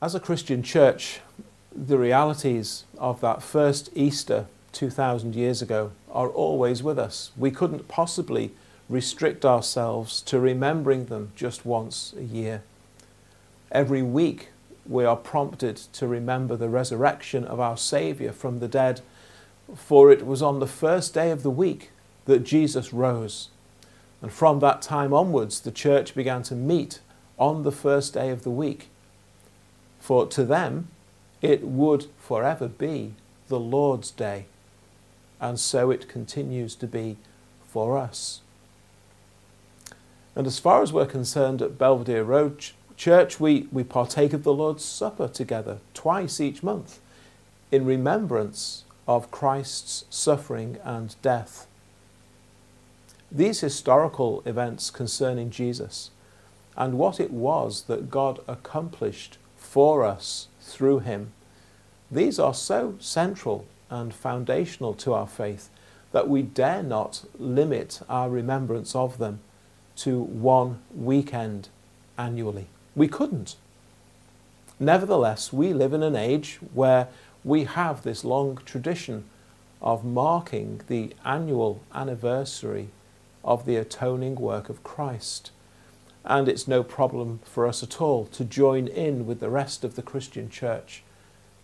As a Christian church, the realities of that first Easter 2,000 years ago are always with us. We couldn't possibly restrict ourselves to remembering them just once a year. Every week, we are prompted to remember the resurrection of our Saviour from the dead, for it was on the first day of the week that Jesus rose. And from that time onwards, the church began to meet on the first day of the week. For to them, it would forever be the Lord's day. And so it continues to be for us. And as far as we're concerned at Belvedere Road Church, we, we partake of the Lord's Supper together twice each month in remembrance of Christ's suffering and death. These historical events concerning Jesus and what it was that God accomplished for us through him, these are so central and foundational to our faith that we dare not limit our remembrance of them to one weekend annually. We couldn't. Nevertheless, we live in an age where we have this long tradition of marking the annual anniversary of the atoning work of Christ. And it's no problem for us at all to join in with the rest of the Christian church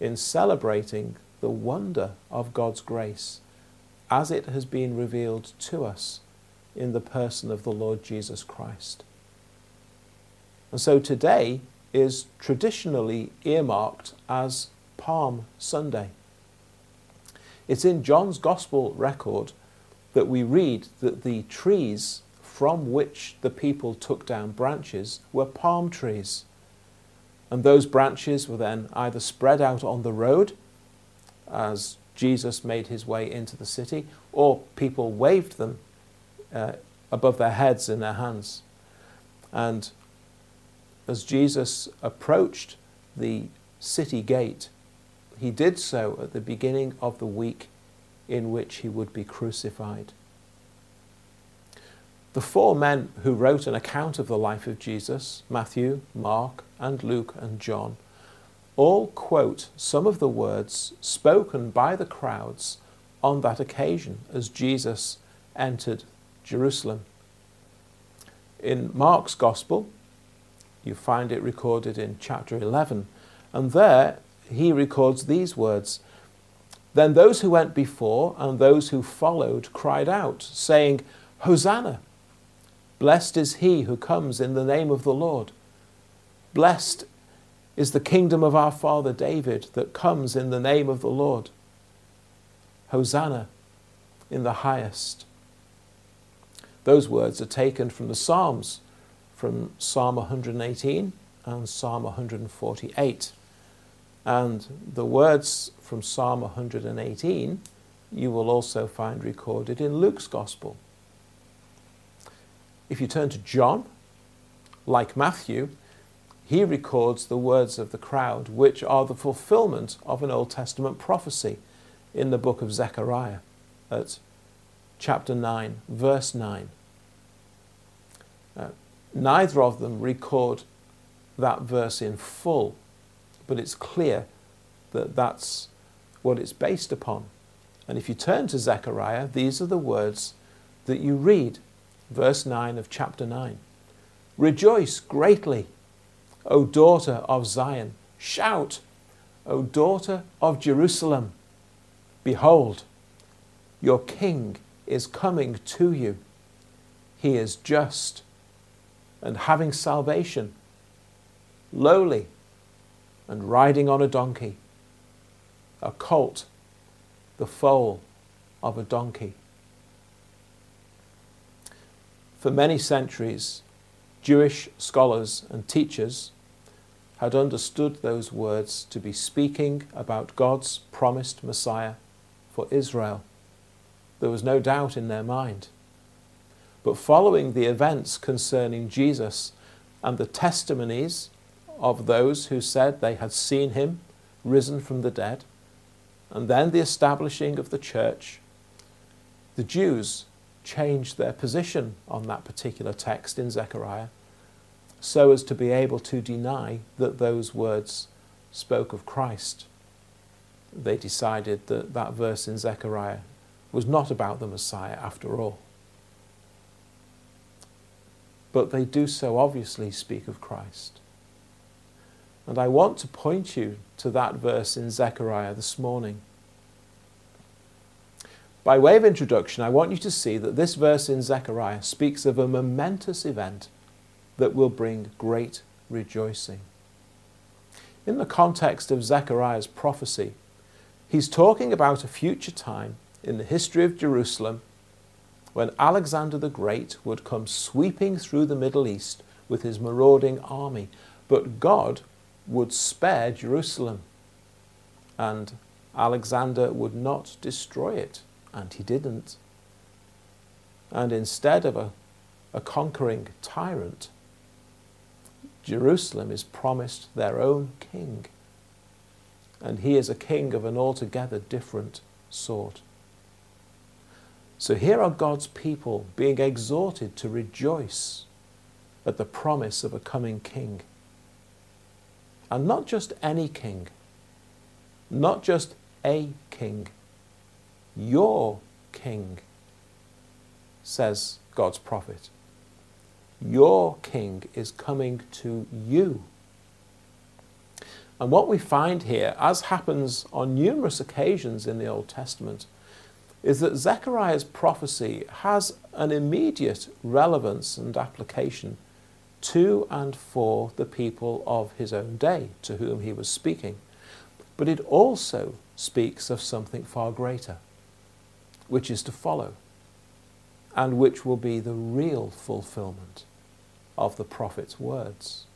in celebrating the wonder of God's grace as it has been revealed to us in the person of the Lord Jesus Christ. And so today is traditionally earmarked as Palm Sunday. It's in John's Gospel record that we read that the trees from which the people took down branches were palm trees. And those branches were then either spread out on the road as Jesus made his way into the city, or people waved them uh, above their heads in their hands. And as Jesus approached the city gate, he did so at the beginning of the week in which he would be crucified. The four men who wrote an account of the life of Jesus, Matthew, Mark, and Luke, and John, all quote some of the words spoken by the crowds on that occasion as Jesus entered Jerusalem. In Mark's Gospel, you find it recorded in chapter 11, and there he records these words Then those who went before and those who followed cried out, saying, Hosanna! Blessed is he who comes in the name of the Lord. Blessed is the kingdom of our father David that comes in the name of the Lord. Hosanna in the highest. Those words are taken from the Psalms, from Psalm 118 and Psalm 148. And the words from Psalm 118 you will also find recorded in Luke's Gospel. If you turn to John, like Matthew, he records the words of the crowd, which are the fulfillment of an Old Testament prophecy in the book of Zechariah at chapter 9, verse 9. Uh, neither of them record that verse in full, but it's clear that that's what it's based upon. And if you turn to Zechariah, these are the words that you read, verse 9 of chapter 9. Rejoice greatly, O daughter of Zion. Shout, O daughter of Jerusalem. Behold, your king is coming to you. He is just and having salvation, lowly and riding on a donkey, a colt, the foal of a donkey. For many centuries, Jewish scholars and teachers had understood those words to be speaking about God's promised Messiah for Israel. There was no doubt in their mind. But following the events concerning Jesus and the testimonies of those who said they had seen him risen from the dead, and then the establishing of the church, the Jews changed their position on that particular text in Zechariah so as to be able to deny that those words spoke of Christ, they decided that that verse in Zechariah was not about the Messiah after all. But they do so obviously speak of Christ. And I want to point you to that verse in Zechariah this morning. By way of introduction, I want you to see that this verse in Zechariah speaks of a momentous event that will bring great rejoicing. In the context of Zechariah's prophecy, he's talking about a future time in the history of Jerusalem when Alexander the Great would come sweeping through the Middle East with his marauding army. But God would spare Jerusalem and Alexander would not destroy it, and he didn't. And instead of a, a conquering tyrant, Jerusalem is promised their own king. And he is a king of an altogether different sort. So here are God's people being exhorted to rejoice at the promise of a coming king. And not just any king, not just a king, your king, says God's prophet. Your king is coming to you. And what we find here, as happens on numerous occasions in the Old Testament, is that Zechariah's prophecy has an immediate relevance and application to and for the people of his own day to whom he was speaking. But it also speaks of something far greater, which is to follow, and which will be the real fulfillment of the prophet's words.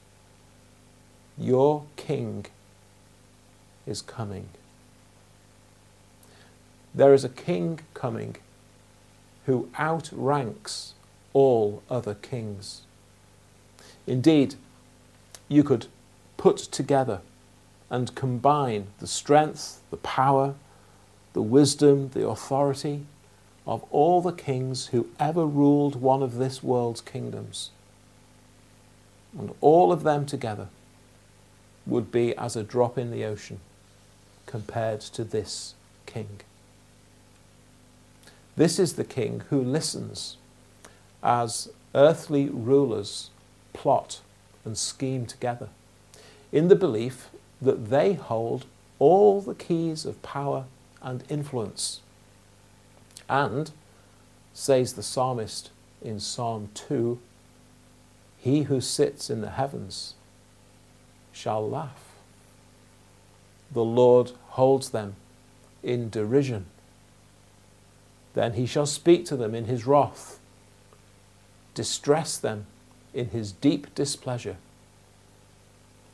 Your king is coming. There is a king coming who outranks all other kings. Indeed, you could put together and combine the strength, the power, the wisdom, the authority of all the kings who ever ruled one of this world's kingdoms. And all of them together would be as a drop in the ocean compared to this king. This is the king who listens as earthly rulers plot and scheme together in the belief that they hold all the keys of power and influence. And, says the psalmist in Psalm 2, he who sits in the heavens shall laugh. The Lord holds them in derision. Then he shall speak to them in his wrath, distress them in his deep displeasure.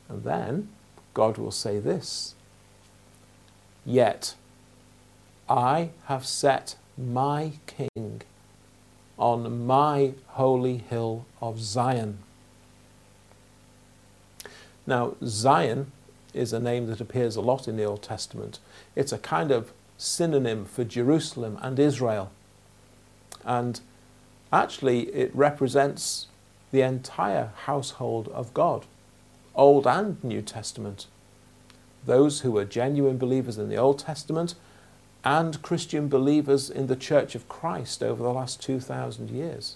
And then God will say this Yet I have set my king on my holy hill of Zion. Now, Zion is a name that appears a lot in the Old Testament. It's a kind of synonym for Jerusalem and Israel. And actually, it represents the entire household of God, Old and New Testament. Those who were genuine believers in the Old Testament and Christian believers in the Church of Christ over the last 2,000 years.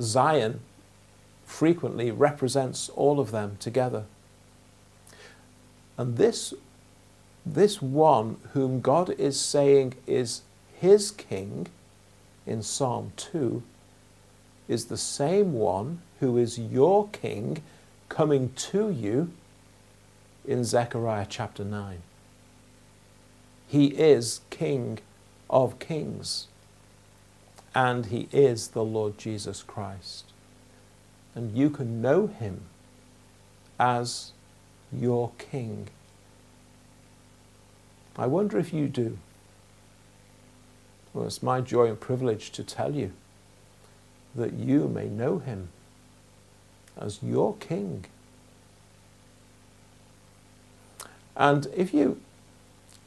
Zion frequently represents all of them together. And this, this one whom God is saying is his king in Psalm 2 is the same one who is your king coming to you in Zechariah chapter 9. He is King of kings, and He is the Lord Jesus Christ. And you can know Him as your King. I wonder if you do. Well, it's my joy and privilege to tell you that you may know him as your king. And if you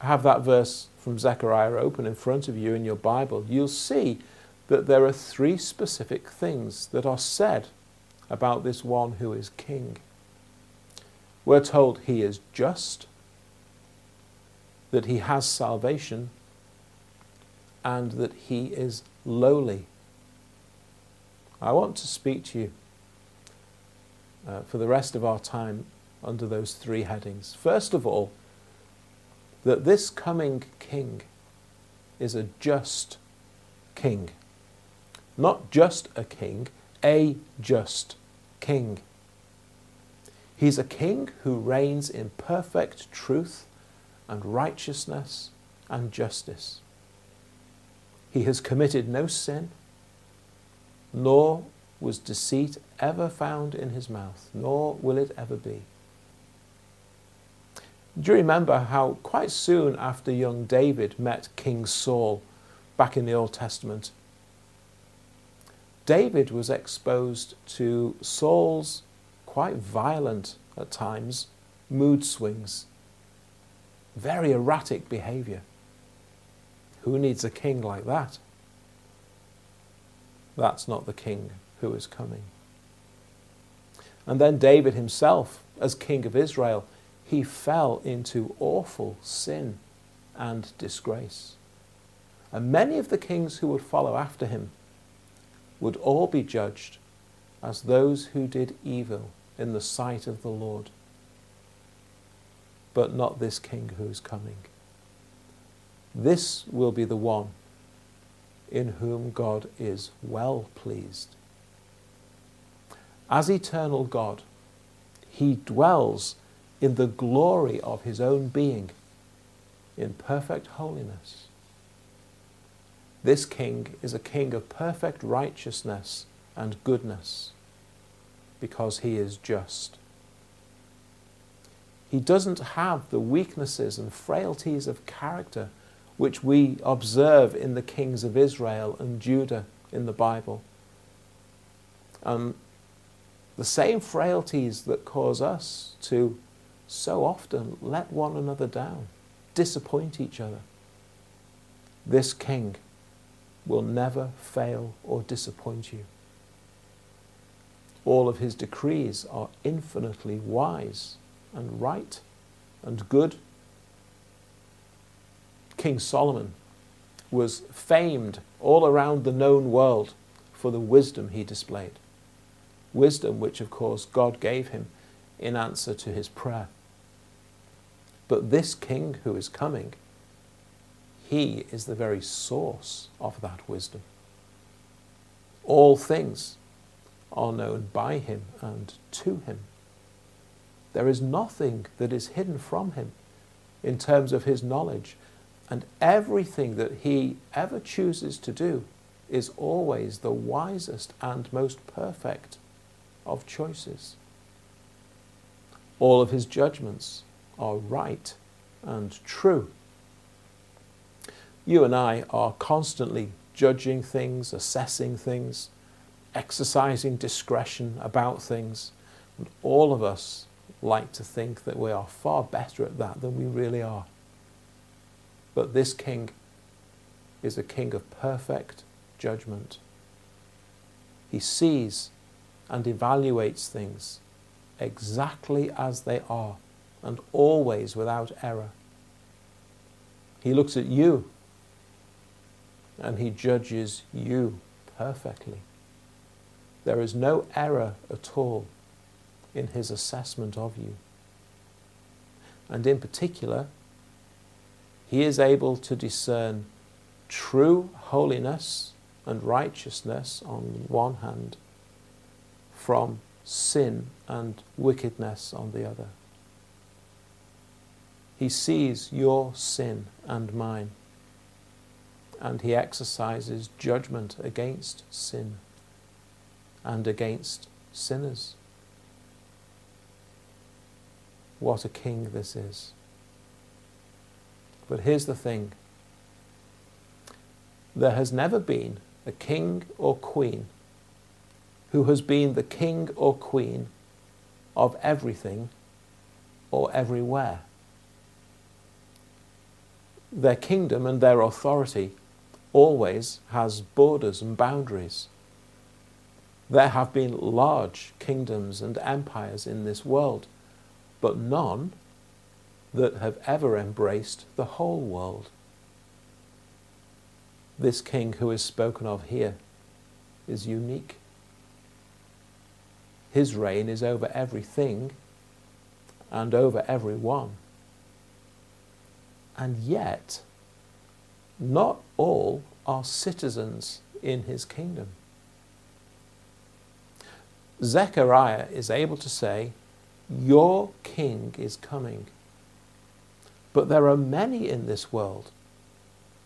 have that verse from Zechariah open in front of you in your Bible, you'll see that there are three specific things that are said about this one who is king. We're told he is just, that he has salvation, and that he is lowly. I want to speak to you uh, for the rest of our time under those three headings. First of all, that this coming king is a just king. Not just a king, a just king. He's a king who reigns in perfect truth and righteousness and justice. He has committed no sin, nor was deceit ever found in his mouth, nor will it ever be. Do you remember how quite soon after young David met King Saul back in the Old Testament, David was exposed to Saul's quite violent, at times, mood swings, very erratic behavior. Who needs a king like that? That's not the king who is coming. And then David himself, as king of Israel, he fell into awful sin and disgrace. And many of the kings who would follow after him would all be judged as those who did evil in the sight of the Lord. But not this king who is coming. This will be the one in whom God is well pleased. As eternal God, he dwells in the glory of his own being in perfect holiness. This king is a king of perfect righteousness and goodness because he is just. He doesn't have the weaknesses and frailties of character which we observe in the kings of Israel and Judah in the Bible. Um, the same frailties that cause us to so often let one another down, disappoint each other. This king will never fail or disappoint you. All of his decrees are infinitely wise and right and good. King Solomon was famed all around the known world for the wisdom he displayed. Wisdom, which of course God gave him in answer to his prayer. But this king who is coming he is the very source of that wisdom. All things are known by him and to him. There is nothing that is hidden from him in terms of his knowledge, and everything that he ever chooses to do is always the wisest and most perfect of choices. All of his judgments are right and true you and I are constantly judging things, assessing things, exercising discretion about things. And all of us like to think that we are far better at that than we really are. But this king is a king of perfect judgment. He sees and evaluates things exactly as they are and always without error. He looks at you and he judges you perfectly. There is no error at all in his assessment of you. And in particular, he is able to discern true holiness and righteousness on one hand from sin and wickedness on the other. He sees your sin and mine and he exercises judgment against sin and against sinners. What a king this is. But here's the thing there has never been a king or queen who has been the king or queen of everything or everywhere. Their kingdom and their authority always has borders and boundaries. There have been large kingdoms and empires in this world, but none that have ever embraced the whole world. This king who is spoken of here is unique. His reign is over everything and over everyone. And yet, not all are citizens in his kingdom. Zechariah is able to say, Your king is coming. But there are many in this world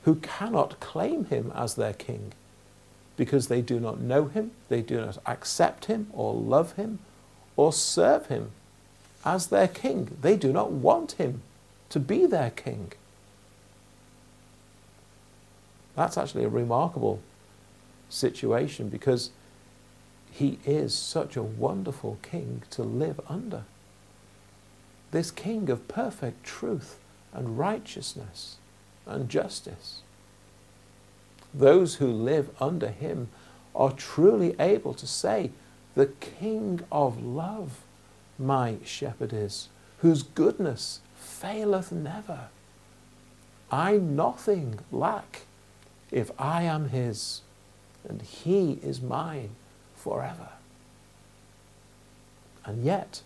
who cannot claim him as their king because they do not know him, they do not accept him or love him or serve him as their king. They do not want him to be their king. That's actually a remarkable situation because he is such a wonderful king to live under. This king of perfect truth and righteousness and justice. Those who live under him are truly able to say, The King of love, my shepherd is, whose goodness faileth never. I nothing lack if I am his, and he is mine forever. And yet,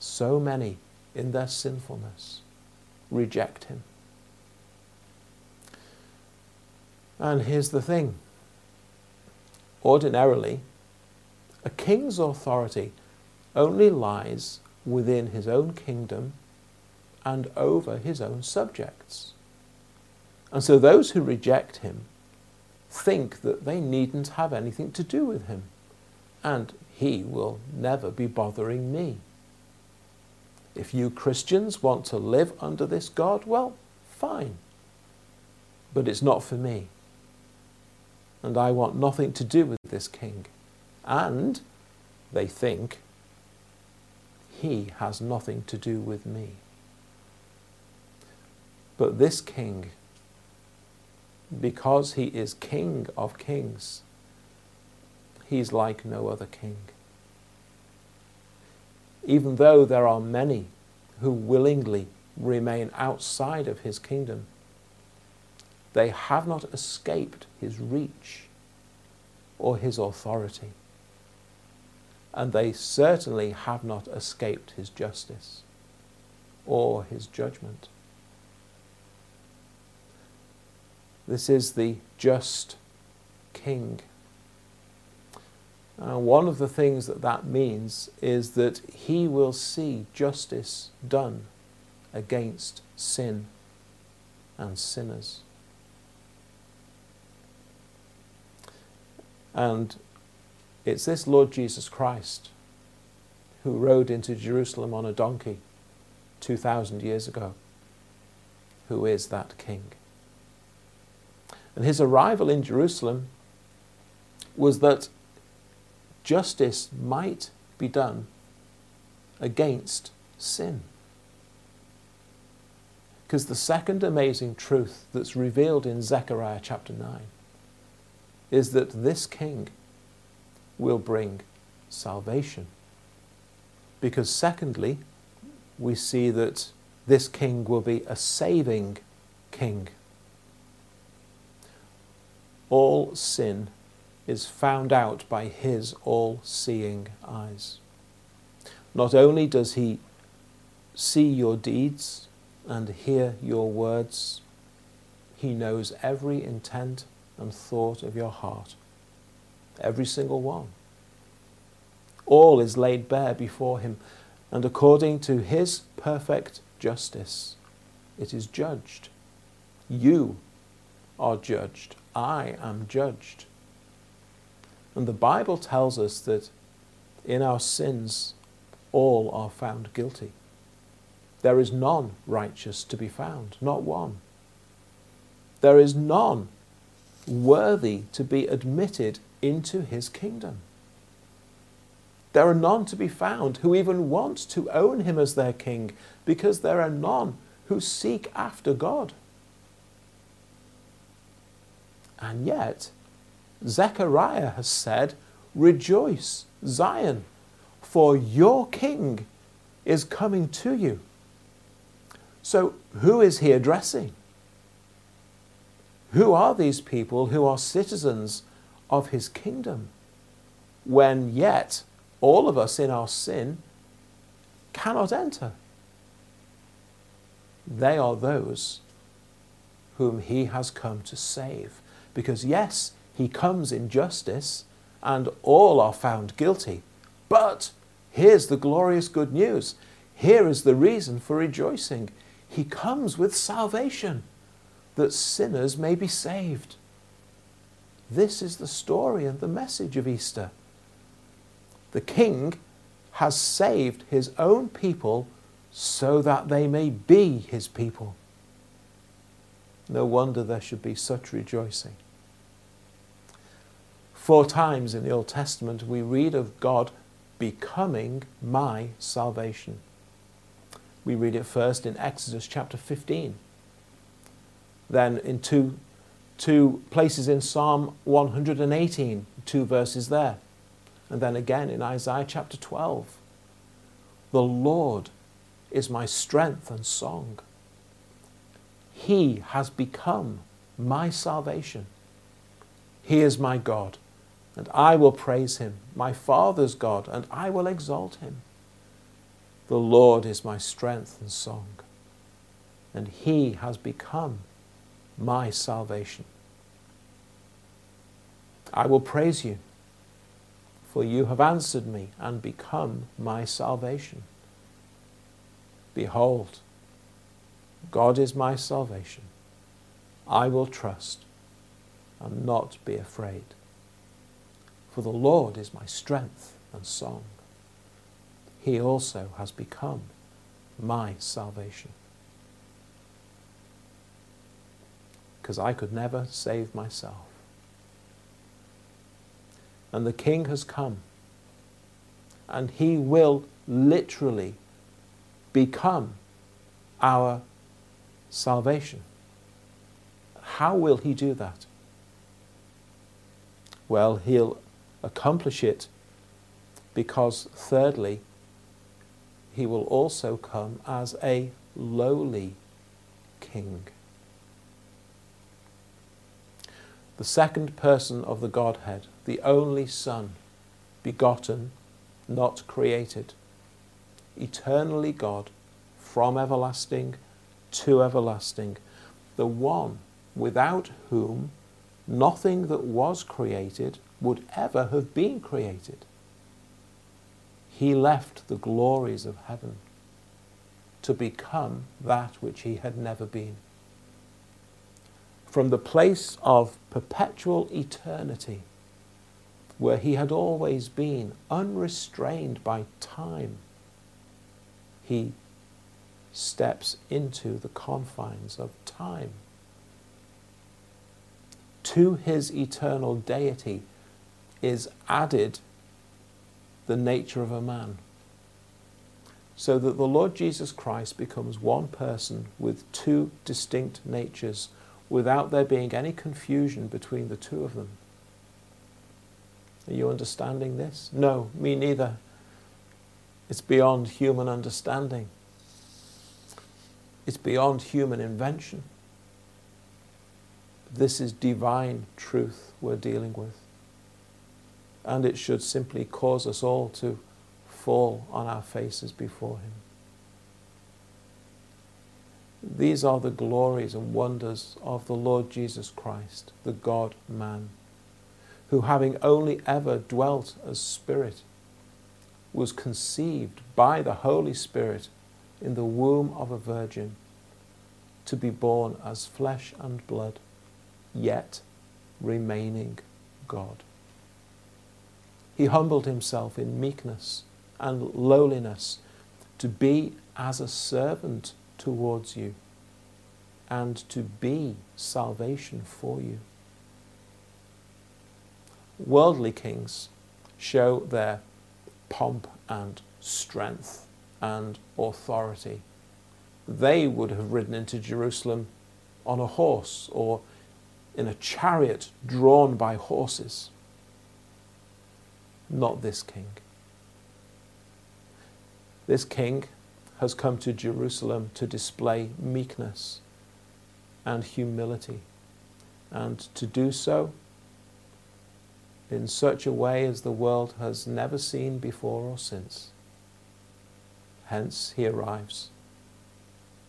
so many in their sinfulness reject him. And here's the thing ordinarily, a king's authority only lies within his own kingdom and over his own subjects. And so those who reject him think that they needn't have anything to do with him, and he will never be bothering me. If you Christians want to live under this God, well, fine. But it's not for me. And I want nothing to do with this king. And they think he has nothing to do with me. But this king, because he is king of kings, he's like no other king even though there are many who willingly remain outside of his kingdom, they have not escaped his reach or his authority. And they certainly have not escaped his justice or his judgment. This is the just king uh, one of the things that that means is that he will see justice done against sin and sinners. And it's this Lord Jesus Christ who rode into Jerusalem on a donkey 2,000 years ago, who is that king. And his arrival in Jerusalem was that justice might be done against sin. Because the second amazing truth that's revealed in Zechariah chapter 9 is that this king will bring salvation. Because, secondly, we see that this king will be a saving king. All sin is found out by his all seeing eyes. Not only does he see your deeds and hear your words, he knows every intent and thought of your heart, every single one. All is laid bare before him, and according to his perfect justice, it is judged. You are judged. I am judged. And the Bible tells us that in our sins, all are found guilty. There is none righteous to be found, not one. There is none worthy to be admitted into his kingdom. There are none to be found who even want to own him as their king because there are none who seek after God. And yet, Zechariah has said, Rejoice, Zion, for your king is coming to you. So, who is he addressing? Who are these people who are citizens of his kingdom? When yet all of us in our sin cannot enter. They are those whom he has come to save. Because, yes, he comes in justice and all are found guilty. But here's the glorious good news. Here is the reason for rejoicing. He comes with salvation that sinners may be saved. This is the story and the message of Easter. The King has saved his own people so that they may be his people. No wonder there should be such rejoicing. Four times in the Old Testament we read of God becoming my salvation. We read it first in Exodus chapter 15, then in two, two places in Psalm 118, two verses there, and then again in Isaiah chapter 12. The Lord is my strength and song. He has become my salvation. He is my God, and I will praise him, my Father's God, and I will exalt him. The Lord is my strength and song, and he has become my salvation. I will praise you, for you have answered me and become my salvation. Behold, God is my salvation. I will trust and not be afraid. For the Lord is my strength and song. He also has become my salvation. Because I could never save myself. And the King has come. And he will literally become our salvation. How will he do that? Well, he'll accomplish it because, thirdly, he will also come as a lowly king. The second person of the Godhead, the only Son, begotten, not created, eternally God, from everlasting to everlasting, the one without whom nothing that was created would ever have been created. He left the glories of heaven to become that which he had never been. From the place of perpetual eternity, where he had always been, unrestrained by time, he steps into the confines of time. To his eternal deity is added the nature of a man. So that the Lord Jesus Christ becomes one person with two distinct natures without there being any confusion between the two of them. Are you understanding this? No, me neither. It's beyond human understanding. It's beyond human invention. This is divine truth we're dealing with. And it should simply cause us all to fall on our faces before Him. These are the glories and wonders of the Lord Jesus Christ, the God man, who, having only ever dwelt as Spirit, was conceived by the Holy Spirit in the womb of a virgin to be born as flesh and blood, yet remaining God. He humbled himself in meekness and lowliness to be as a servant towards you and to be salvation for you. Worldly kings show their pomp and strength and authority. They would have ridden into Jerusalem on a horse or in a chariot drawn by horses. Not this king. This king has come to Jerusalem to display meekness and humility, and to do so in such a way as the world has never seen before or since. Hence, he arrives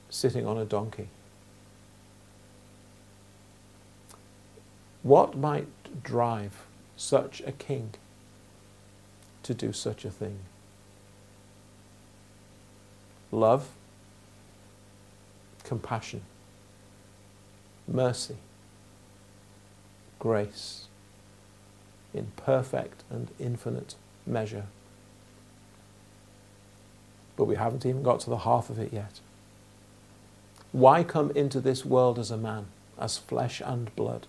sitting on a donkey. What might drive such a king to do such a thing? Love, compassion, mercy, grace in perfect and infinite measure. But we haven't even got to the half of it yet. Why come into this world as a man, as flesh and blood?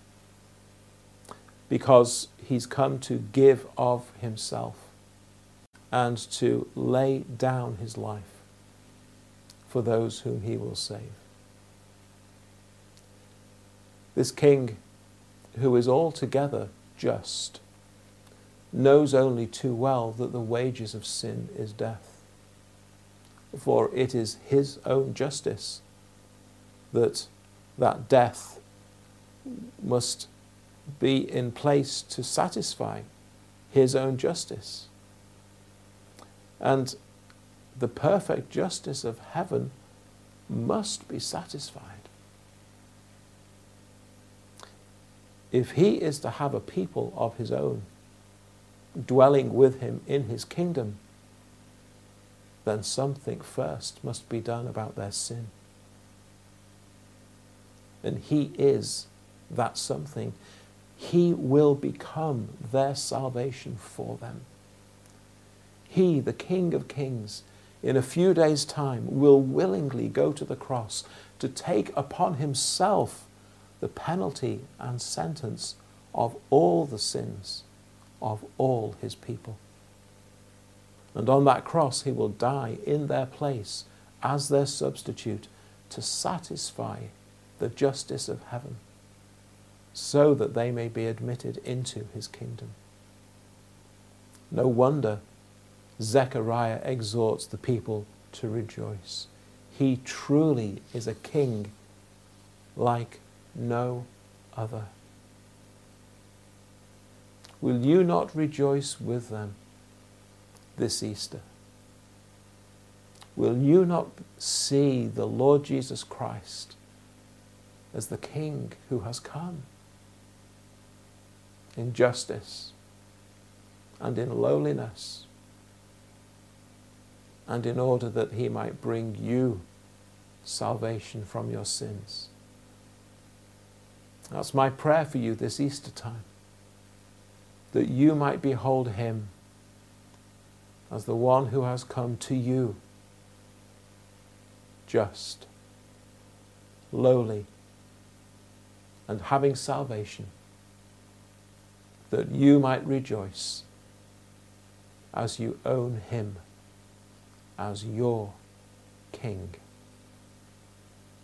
Because he's come to give of himself and to lay down his life for those whom he will save. This king, who is altogether just, knows only too well that the wages of sin is death. For it is his own justice that that death must be in place to satisfy his own justice. And the perfect justice of heaven must be satisfied. If he is to have a people of his own, dwelling with him in his kingdom, then something first must be done about their sin. And he is that something. He will become their salvation for them. He, the King of Kings, in a few days' time will willingly go to the cross to take upon himself the penalty and sentence of all the sins of all his people. And on that cross, he will die in their place as their substitute to satisfy the justice of heaven, so that they may be admitted into his kingdom. No wonder Zechariah exhorts the people to rejoice. He truly is a king like no other. Will you not rejoice with them this Easter? Will you not see the Lord Jesus Christ as the King who has come in justice and in lowliness and in order that he might bring you salvation from your sins? That's my prayer for you this Easter time that you might behold him as the one who has come to you, just, lowly, and having salvation, that you might rejoice as you own him as your King.